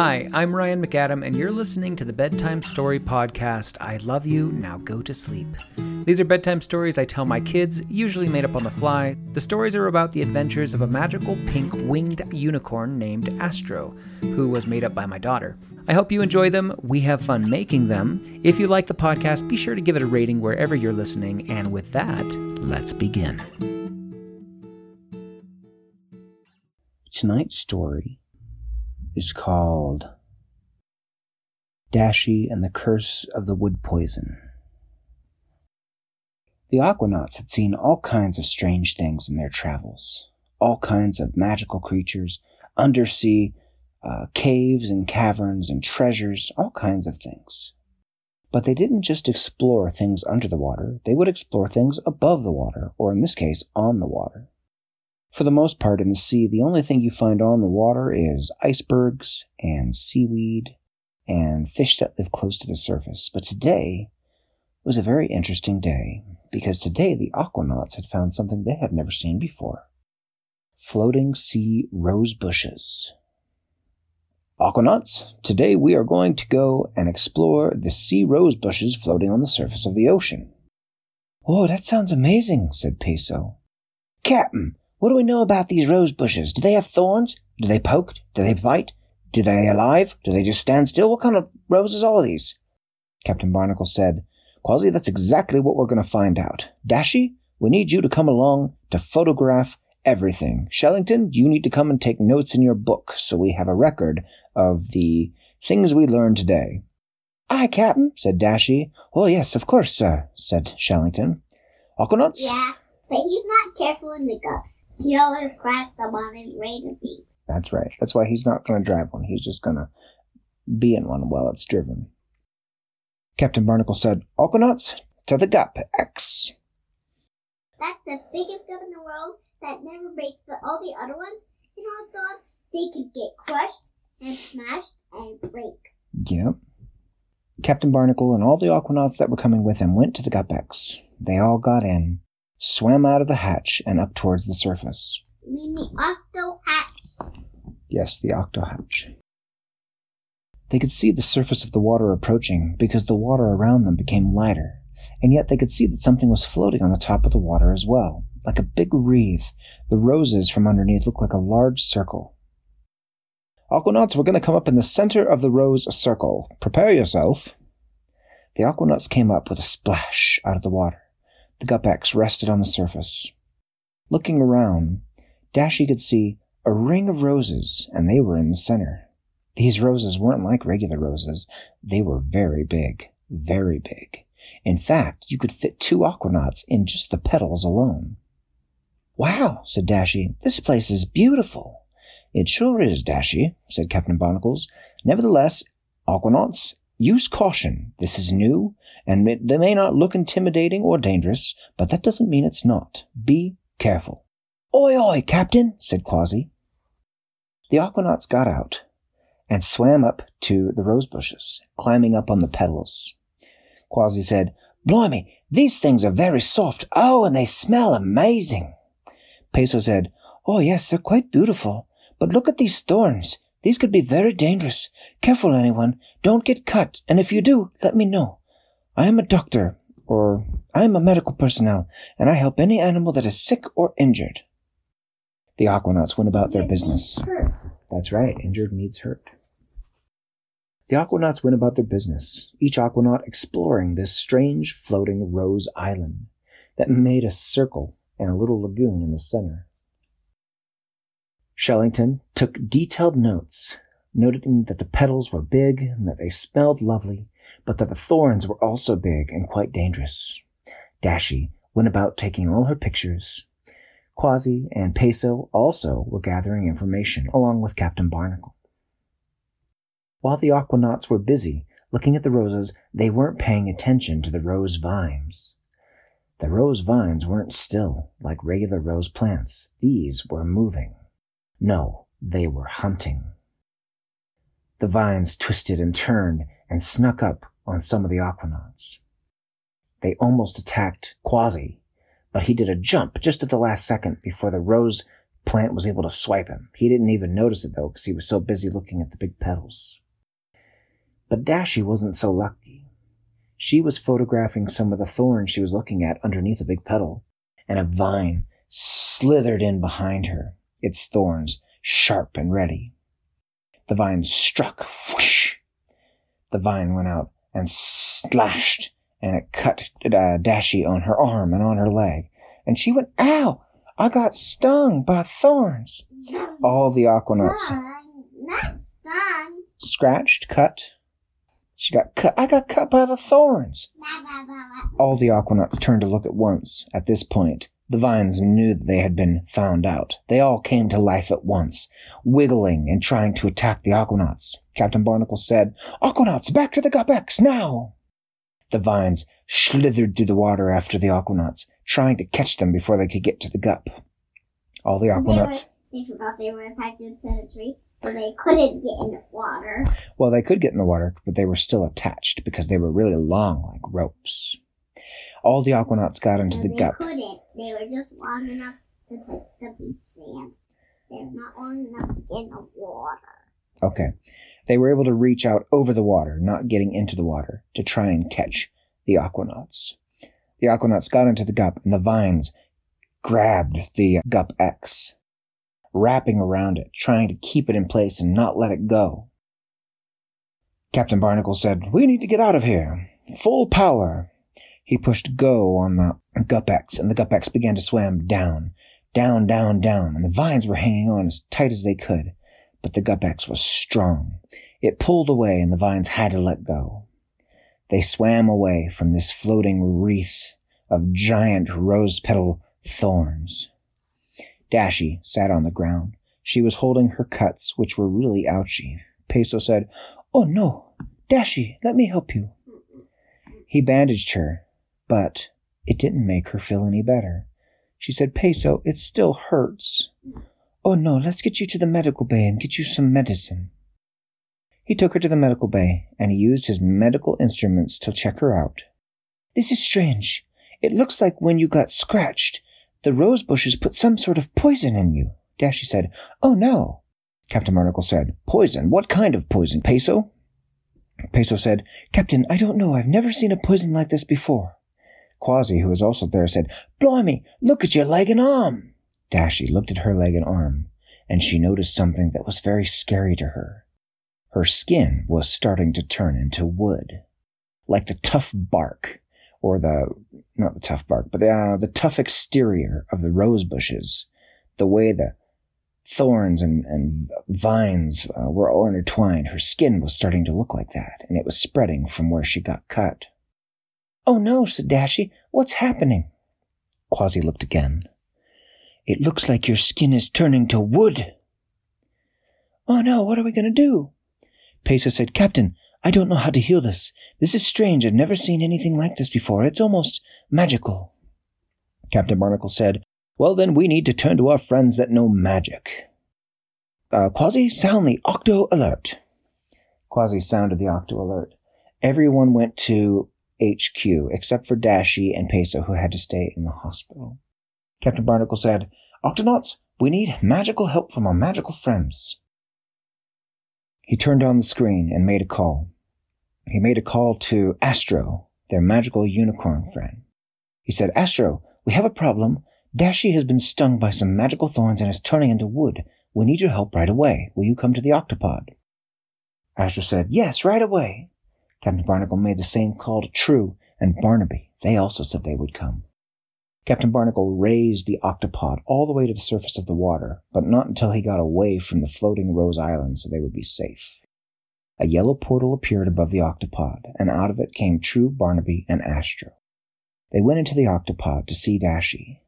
Hi, I'm Ryan McAdam, and you're listening to the Bedtime Story Podcast. I love you, now go to sleep. These are bedtime stories I tell my kids, usually made up on the fly. The stories are about the adventures of a magical pink winged unicorn named Astro, who was made up by my daughter. I hope you enjoy them. We have fun making them. If you like the podcast, be sure to give it a rating wherever you're listening. And with that, let's begin. Tonight's story is called Dashi and the Curse of the Wood Poison. The Aquanauts had seen all kinds of strange things in their travels, all kinds of magical creatures, undersea uh, caves and caverns and treasures, all kinds of things. But they didn't just explore things under the water, they would explore things above the water, or in this case, on the water. For the most part, in the sea, the only thing you find on the water is icebergs and seaweed and fish that live close to the surface. But today was a very interesting day because today the aquanauts had found something they had never seen before floating sea rose bushes. Aquanauts, today we are going to go and explore the sea rose bushes floating on the surface of the ocean. Oh, that sounds amazing, said Peso. Captain, what do we know about these rose bushes? Do they have thorns? Do they poke? Do they bite? Do they alive? Do they just stand still? What kind of roses are these? Captain Barnacle said, Kwazii, that's exactly what we're going to find out. Dashi, we need you to come along to photograph everything. Shellington, you need to come and take notes in your book so we have a record of the things we learned today. Aye, Captain, said Dashi. Oh, yes, of course, sir, said Shellington. Aquanauts? Yeah, but he's not careful in the gups. He always crashes them on his razor beats. That's right. That's why he's not going to drive one. He's just going to be in one while it's driven. Captain Barnacle said, Aquanauts, to the gup, X. That's the biggest gup in the world that never breaks, but all the other ones, you know, thoughts, they could get crushed and smashed and break. Yep. Captain Barnacle and all the Aquanauts that were coming with him went to the gup X. They all got in, swam out of the hatch, and up towards the surface. You mean the octo hatch? Yes, the octo hatch. They could see the surface of the water approaching because the water around them became lighter, and yet they could see that something was floating on the top of the water as well, like a big wreath. The roses from underneath looked like a large circle. Aquanauts, we're going to come up in the center of the rose circle. Prepare yourself. The Aquanauts came up with a splash out of the water. The GUP-X rested on the surface. Looking around, Dashi could see a ring of roses, and they were in the center. These roses weren't like regular roses. They were very big, very big. In fact, you could fit two aquanauts in just the petals alone. Wow, said Dashi, this place is beautiful. It sure is, Dashi, said Captain Barnacles. Nevertheless, aquanauts, use caution. This is new, and it, they may not look intimidating or dangerous, but that doesn't mean it's not. Be careful. Oi, oi, Captain, said Kwazii. The aquanauts got out and swam up to the rose bushes, climbing up on the petals. Kwazii said, Blimey, these things are very soft. Oh, and they smell amazing. Peso said, Oh, yes, they're quite beautiful. But look at these thorns. These could be very dangerous. Careful, anyone. Don't get cut, and if you do, let me know. I am a doctor, or I am a medical personnel, and I help any animal that is sick or injured. The aquanauts went about their business. That's right, injured means hurt. The aquanauts went about their business, each aquanaut exploring this strange floating rose island that made a circle and a little lagoon in the center. Shellington took detailed notes, noting that the petals were big and that they smelled lovely, but that the thorns were also big and quite dangerous. Dashi went about taking all her pictures. Kwazii and Peso also were gathering information along with Captain Barnacle. While the aquanauts were busy looking at the roses, they weren't paying attention to the rose vines. The rose vines weren't still like regular rose plants. These were moving. No, they were hunting. The vines twisted and turned and snuck up on some of the aquanauts. They almost attacked Kwazii, but he did a jump just at the last second before the rose plant was able to swipe him. He didn't even notice it though, because he was so busy looking at the big petals. But Dashi wasn't so lucky. She was photographing some of the thorns she was looking at underneath a big petal, and a vine slithered in behind her, its thorns sharp and ready. The vine struck. Whoosh! The vine went out and slashed, and it cut uh, Dashi on her arm and on her leg. And she went, Ow! I got stung by thorns. All the aquanauts Stung, not stung. scratched, cut. She got cut. I got cut by the thorns. All the aquanauts turned to look at once. At this point, the vines knew that they had been found out. They all came to life at once, wiggling and trying to attack the aquanauts. Captain Barnacle said, Aquanauts, back to the GUP-X, now! The vines slithered through the water after the aquanauts, trying to catch them before they could get to the gup. All the They, aquanauts, were, they forgot they were attached to the tree, so they couldn't get in the water. well, they could get in the water, but they were still attached because they were really long like ropes. All the aquanauts got into the they gup. couldn't. They were just long enough to touch the beach sand. They're not long enough in the water. Okay. They were able to reach out over the water, not getting into the water, to try and catch the aquanauts. The aquanauts got into the gup, and the vines grabbed the gup X, wrapping around it, trying to keep it in place and not let it go. Captain Barnacle said, We need to get out of here. Full power. He pushed go on the GUP-X, and the GUP-X began to swim down, down, down, down, and the vines were hanging on as tight as they could. But the GUP-X was strong. It pulled away, and the vines had to let go. They swam away from this floating wreath of giant rose petal thorns. Dashi sat on the ground. She was holding her cuts, which were really ouchy. Peso said, Oh no, Dashi, let me help you. He bandaged her, but it didn't make her feel any better. She said, Peso, it still hurts. Oh no, let's get you to the medical bay and get you some medicine. He took her to the medical bay, and he used his medical instruments to check her out. This is strange. It looks like when you got scratched, the rose bushes put some sort of poison in you. Dashi said, Oh no. Captain Barnacle said, Poison? What kind of poison, Peso? Peso said, Captain, I don't know. I've never seen a poison like this before. Kwazii, who was also there, said, Blimey, look at your leg and arm. Dashi looked at her leg and arm, and she noticed something that was very scary to her. Her skin was starting to turn into wood, like the tough bark, or the, not the tough bark, but uh, the tough exterior of the rose bushes, the way the thorns and, and vines uh, were all intertwined. Her skin was starting to look like that, and it was spreading from where she got cut. Oh no, said Dashi, what's happening? Kwazii looked again. It looks like your skin is turning to wood. Oh no, what are we going to do? Peso said, Captain, I don't know how to heal this. This is strange. I've never seen anything like this before. It's almost magical. Captain Barnacle said, Well, then we need to turn to our friends that know magic. Uh, Kwazii, sound the Octo Alert. Kwazii sounded the Octo Alert. Everyone went to HQ except for Dashi and Peso, who had to stay in the hospital. Captain Barnacle said, Octonauts, we need magical help from our magical friends. He turned on the screen and made a call. He made a call to Astro, their magical unicorn friend. He said, Astro, we have a problem. Dashi has been stung by some magical thorns and is turning into wood. We need your help right away. Will you come to the octopod? Astro said, Yes, right away. Captain Barnacle made the same call to True and Barnaby. They also said they would come. Captain Barnacle raised the octopod all the way to the surface of the water, but not until he got away from the floating Rose Island so they would be safe. A yellow portal appeared above the octopod, and out of it came True, Barnaby, and Astro. They went into the octopod to see Dashi.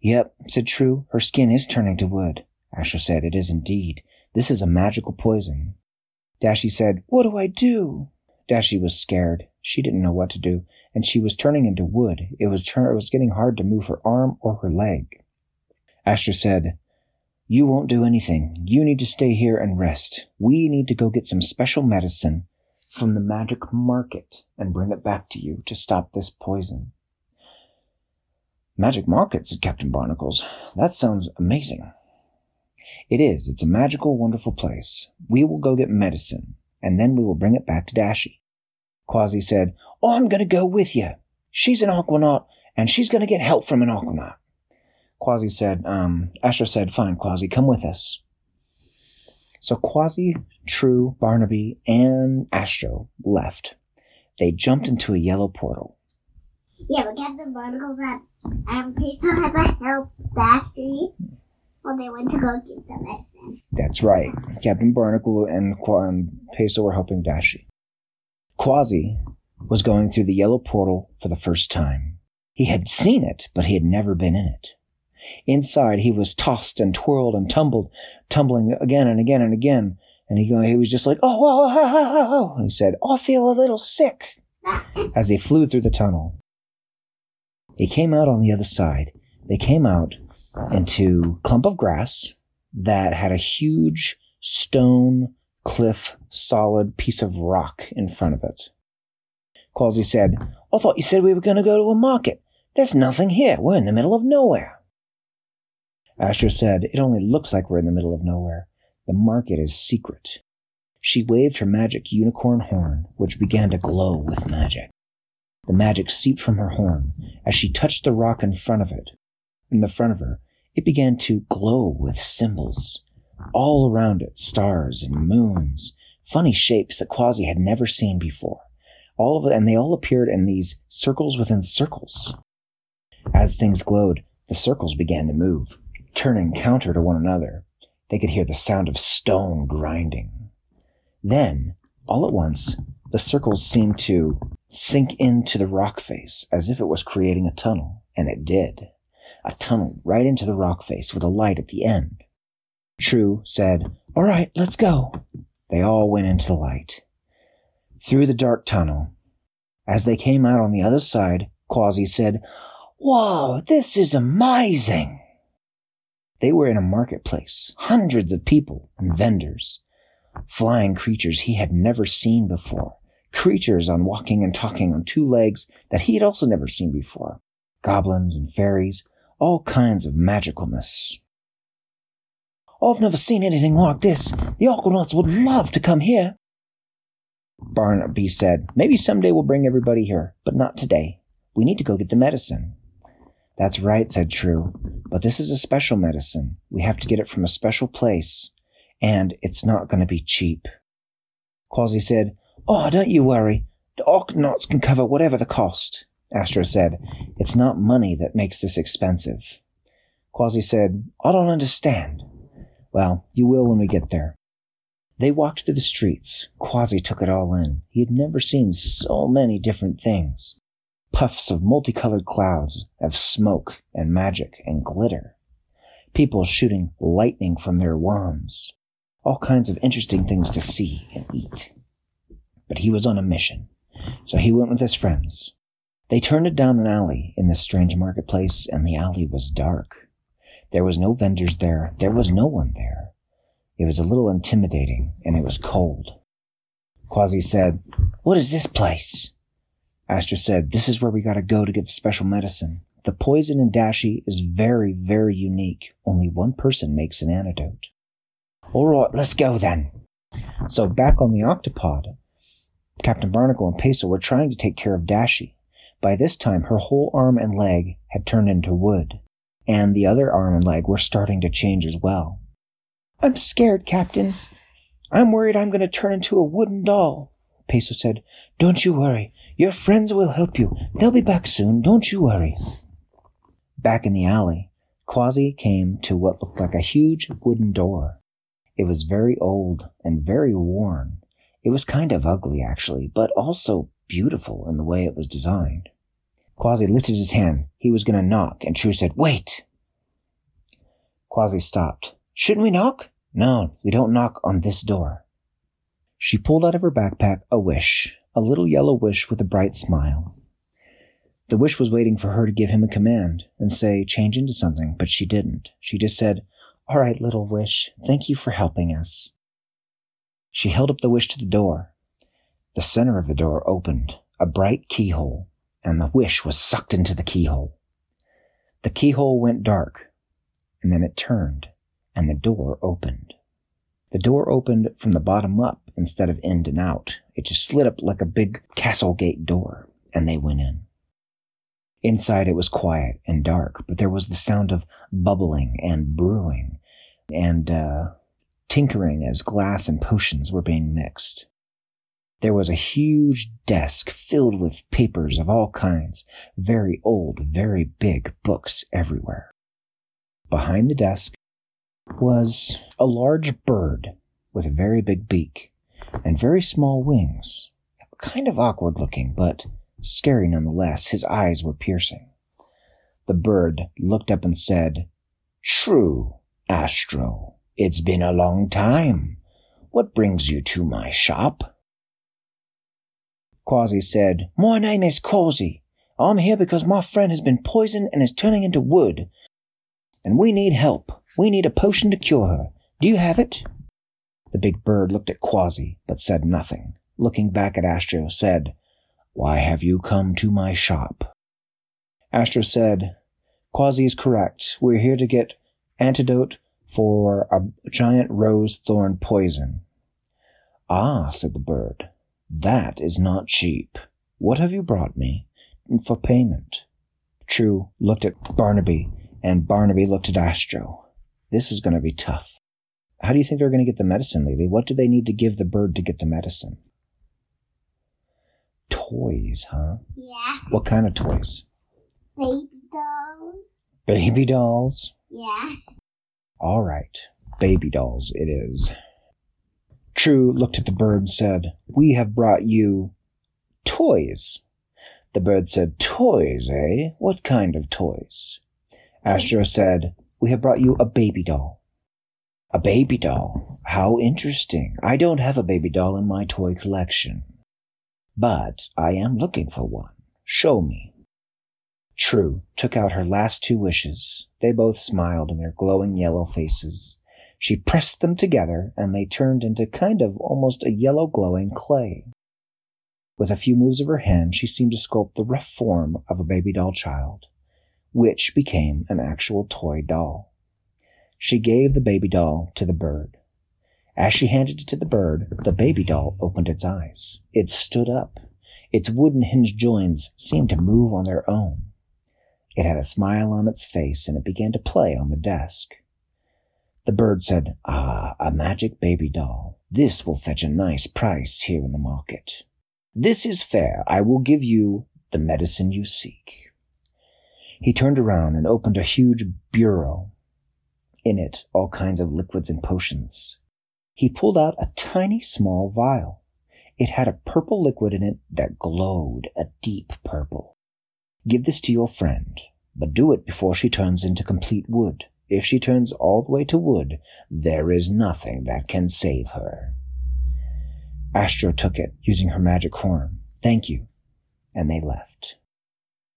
Yep, said True, her skin is turning to wood. Astro said, It is indeed. This is a magical poison. Dashi said, What do I do? Dashi was scared. She didn't know what to do, and she was turning into wood. It was turn- it was getting hard to move her arm or her leg. Astro said, You won't do anything. You need to stay here and rest. We need to go get some special medicine from the magic market and bring it back to you to stop this poison. Magic market, said Captain Barnacles. That sounds amazing. It is. It's a magical, wonderful place. We will go get medicine, and then we will bring it back to Dashi. Kwazii said, I'm going to go with you. She's an Aquanaut, and she's going to get help from an Aquanaut. Kwazii said, um, Astro said, fine, Kwazii, come with us. So Kwazii, True, Barnaby, and Astro left. They jumped into a yellow portal. Yeah, we but Captain Barnacles had um, Pizza had to help Dashi when they went to go get the medicine. That's right. Captain Barnacle and, Qua- um, and Peso were helping Dashi. Kwazii was going through the yellow portal for the first time. He had seen it, but he had never been in it. Inside, he was tossed and twirled and tumbled, tumbling again and again and again. And he, he was just like, oh, oh, oh, oh, oh, oh. And he said, oh, I feel a little sick as he flew through the tunnel. He came out on the other side. They came out into clump of grass that had a huge stone cliff solid piece of rock in front of it. Kwazii said, I thought you said we were going to go to a market. There's nothing here. We're in the middle of nowhere. Astro said, It only looks like we're in the middle of nowhere. The market is secret. She waved her magic unicorn horn, which began to glow with magic. The magic seeped from her horn. As she touched the rock in front of it, in the front of her, it began to glow with symbols. All around it, stars and moons, funny shapes that Kwazii had never seen before. All of it, and they all appeared in these circles within circles. As things glowed, the circles began to move, turning counter to one another. They could hear the sound of stone grinding. Then, all at once, the circles seemed to sink into the rock face as if it was creating a tunnel, and it did. A tunnel right into the rock face with a light at the end. True said, All right, let's go. They all went into the light. Through the dark tunnel. As they came out on the other side, Kwazii said, Whoa, this is amazing. They were in a marketplace, hundreds of people and vendors, flying creatures he had never seen before, creatures on walking and talking on two legs that he had also never seen before, goblins and fairies, all kinds of magicalness. I've never seen anything like this. The Aquanauts would love to come here. Barnaby said, Maybe someday we'll bring everybody here, but not today. We need to go get the medicine. That's right, said True, but this is a special medicine. We have to get it from a special place, and it's not going to be cheap. Kwazii said, Oh, don't you worry. The Aquanauts can cover whatever the cost. Astro said, It's not money that makes this expensive. Kwazii said, I don't understand. Well, you will when we get there. They walked through the streets. Kwazii took it all in. He had never seen so many different things. Puffs of multicolored clouds, of smoke and magic and glitter. People shooting lightning from their wands. All kinds of interesting things to see and eat. But he was on a mission, so he went with his friends. They turned it down an alley in this strange marketplace, and the alley was dark. There was no vendors there. There was no one there. It was a little intimidating, and it was cold. Kwazii said, What is this place? Astro said, This is where we gotta go to get the special medicine. The poison in Dashi is very, very unique. Only one person makes an antidote. All right, let's go then. So back on the octopod, Captain Barnacle and Peso were trying to take care of Dashi. By this time, her whole arm and leg had turned into wood, and the other arm and leg were starting to change as well. I'm scared, Captain. I'm worried I'm going to turn into a wooden doll, Peso said. Don't you worry. Your friends will help you. They'll be back soon. Don't you worry. Back in the alley, Kwazii came to what looked like a huge wooden door. It was very old and very worn. It was kind of ugly, actually, but also beautiful in the way it was designed. Kwazii lifted his hand. He was going to knock, and True said, Wait! Kwazii stopped. Shouldn't we knock? No, we don't knock on this door. She pulled out of her backpack a wish, a little yellow wish with a bright smile. The wish was waiting for her to give him a command and say, change into something, but she didn't. She just said, All right, little wish, thank you for helping us. She held up the wish to the door. The center of the door opened, a bright keyhole, and the wish was sucked into the keyhole. The keyhole went dark, and then it turned, and the door opened. The door opened from the bottom up instead of in and out. It just slid up like a big castle gate door, and they went in. Inside it was quiet and dark, but there was the sound of bubbling and brewing and uh, tinkering as glass and potions were being mixed. There was a huge desk filled with papers of all kinds, very old, very big books everywhere. Behind the desk was a large bird with a very big beak and very small wings. Kind of awkward looking, but scary nonetheless. His eyes were piercing. The bird looked up and said, True, Astro. It's been a long time. What brings you to my shop? Kwazii said, My name is Kwazii. I'm here because my friend has been poisoned and is turning into wood. And we need help. We need a potion to cure her. Do you have it? The big bird looked at Kwazii, but said nothing. Looking back at Astro, said, Why have you come to my shop? Astro said, Kwazii is correct. We're here to get antidote for a giant rose thorn poison. Ah, said the bird. That is not cheap. What have you brought me for payment? True looked at Barnaby, and Barnaby looked at Astro. This was going to be tough. How do you think they're going to get the medicine, Lily? What do they need to give the bird to get the medicine? Toys, huh? Yeah. What kind of toys? Baby dolls. Baby dolls? Yeah. All right. Baby dolls it is. True looked at the bird and said, We have brought you toys. The bird said, Toys, eh? What kind of toys? Astro said, We have brought you a baby doll. A baby doll? How interesting. I don't have a baby doll in my toy collection. But I am looking for one. Show me. True took out her last two wishes. They both smiled in their glowing yellow faces. She pressed them together, and they turned into kind of almost a yellow glowing clay. With a few moves of her hand, she seemed to sculpt the rough form of a baby doll child, which became an actual toy doll. She gave the baby doll to the bird. As she handed it to the bird, the baby doll opened its eyes. It stood up. Its wooden hinge joints seemed to move on their own. It had a smile on its face, and it began to play on the desk. The bird said, Ah, a magic baby doll. This will fetch a nice price here in the market. This is fair. I will give you the medicine you seek. He turned around and opened a huge bureau. In it, all kinds of liquids and potions. He pulled out a tiny small vial. It had a purple liquid in it that glowed a deep purple. Give this to your friend, but do it before she turns into complete wood. If she turns all the way to wood, there is nothing that can save her. Astro took it, using her magic horn. Thank you. And they left.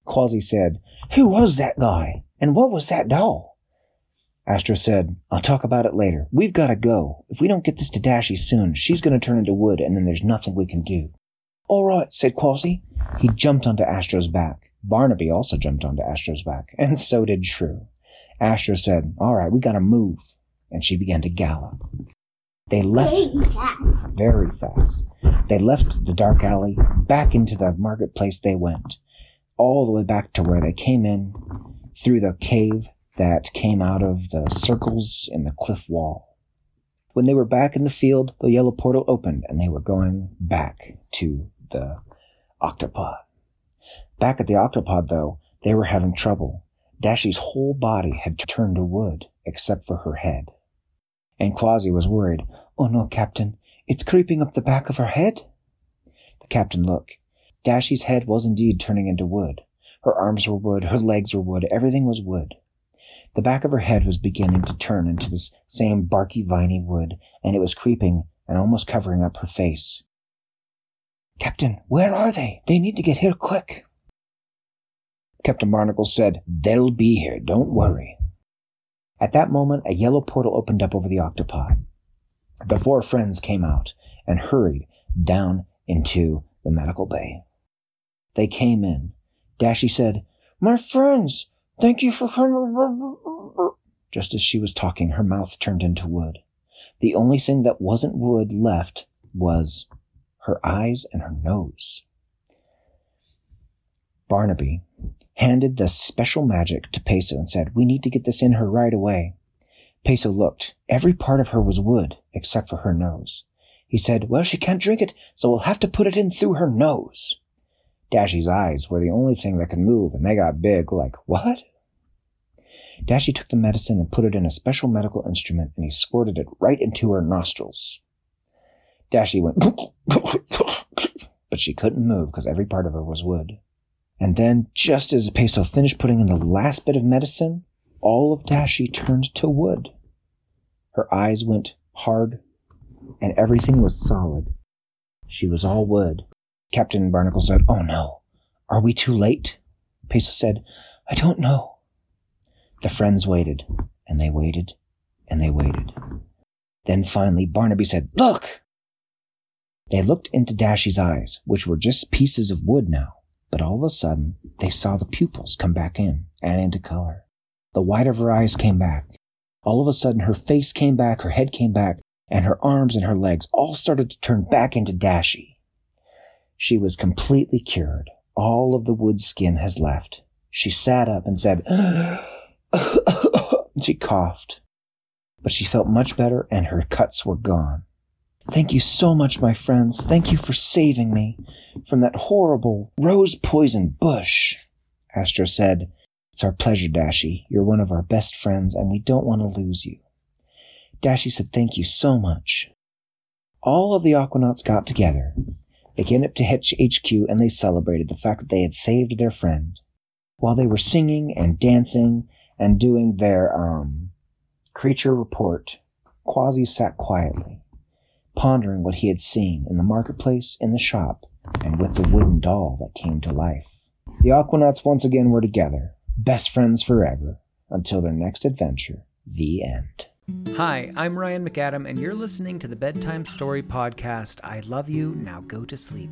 Kwazii said, Who was that guy? And what was that doll? Astro said, I'll talk about it later. We've got to go. If we don't get this to Dashi soon, she's going to turn into wood, and then there's nothing we can do. All right, said Kwazii. He jumped onto Astro's back. Barnaby also jumped onto Astro's back, and so did True. Astro said, All right, we gotta move. And she began to gallop. They left very fast. They left the dark alley, back into the marketplace they went, all the way back to where they came in, through the cave that came out of the circles in the cliff wall. When they were back in the field, the yellow portal opened and they were going back to the octopod. Back at the octopod, though, they were having trouble. Dashi's whole body had turned to wood, except for her head. And Kwazii was worried. Oh no, Captain, it's creeping up the back of her head. The captain looked. Dashi's head was indeed turning into wood. Her arms were wood, her legs were wood, everything was wood. The back of her head was beginning to turn into this same barky, viney wood, and it was creeping and almost covering up her face. Captain, where are they? They need to get here quick. Captain Barnacle said, They'll be here, don't worry. At that moment, a yellow portal opened up over the octopi. The four friends came out and hurried down into the medical bay. They came in. Dashi said, My friends, thank you for coming. Just as she was talking, her mouth turned into wood. The only thing that wasn't wood left was her eyes and her nose. Barnaby handed the special magic to Peso and said, We need to get this in her right away. Peso looked. Every part of her was wood, except for her nose. He said, Well, she can't drink it, so we'll have to put it in through her nose. Dashi's eyes were the only thing that could move, and they got big, like, What? Dashi took the medicine and put it in a special medical instrument, and he squirted it right into her nostrils. Dashi went, but she couldn't move because every part of her was wood. And then, just as Peso finished putting in the last bit of medicine, all of Dashi turned to wood. Her eyes went hard, and everything was solid. She was all wood. Captain Barnacle said, Oh no, are we too late? Peso said, I don't know. The friends waited, and they waited, and they waited. Then finally Barnaby said, Look! They looked into Dashi's eyes, which were just pieces of wood now, but all of a sudden they saw the pupils come back in and into color. The white of her eyes came back. All of a sudden her face came back, her head came back, and her arms and her legs all started to turn back into Dashi. She was completely cured. All of the wood skin has left. She sat up and said, she coughed, but she felt much better and her cuts were gone. Thank you so much, my friends. Thank you for saving me from that horrible rose poison bush. Astro said, It's our pleasure, Dashi. You're one of our best friends, and we don't want to lose you. Dashi said, Thank you so much. All of the Aquanauts got together. They came up to HQ and they celebrated the fact that they had saved their friend. While they were singing and dancing and doing their um, creature report, Kwazii sat quietly, pondering what he had seen in the marketplace, in the shop, and with the wooden doll that came to life. The Aquanauts once again were together, best friends forever, until their next adventure, the end. Hi, I'm Ryan McAdam, and you're listening to the Bedtime Story Podcast. I love you, now go to sleep.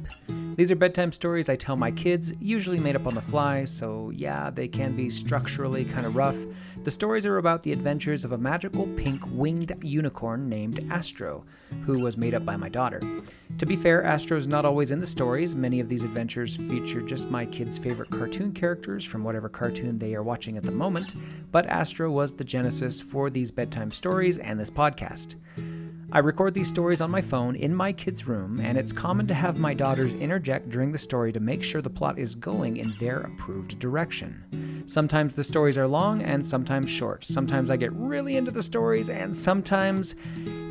These are bedtime stories I tell my kids, usually made up on the fly, so yeah, they can be structurally kind of rough. The stories are about the adventures of a magical pink winged unicorn named Astro, who was made up by my daughter. To be fair, Astro's not always in the stories. Many of these adventures feature just my kids' favorite cartoon characters from whatever cartoon they are watching at the moment, but Astro was the genesis for these bedtime stories and this podcast. I record these stories on my phone in my kids' room, and it's common to have my daughters interject during the story to make sure the plot is going in their approved direction. Sometimes the stories are long and sometimes short. Sometimes I get really into the stories, and sometimes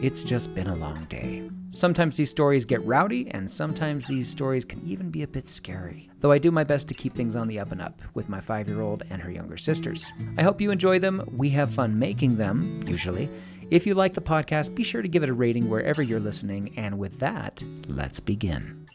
it's just been a long day. Sometimes these stories get rowdy, and sometimes these stories can even be a bit scary. Though I do my best to keep things on the up and up with my five year old and her younger sisters. I hope you enjoy them. We have fun making them, usually. If you like the podcast, be sure to give it a rating wherever you're listening. And with that, let's begin.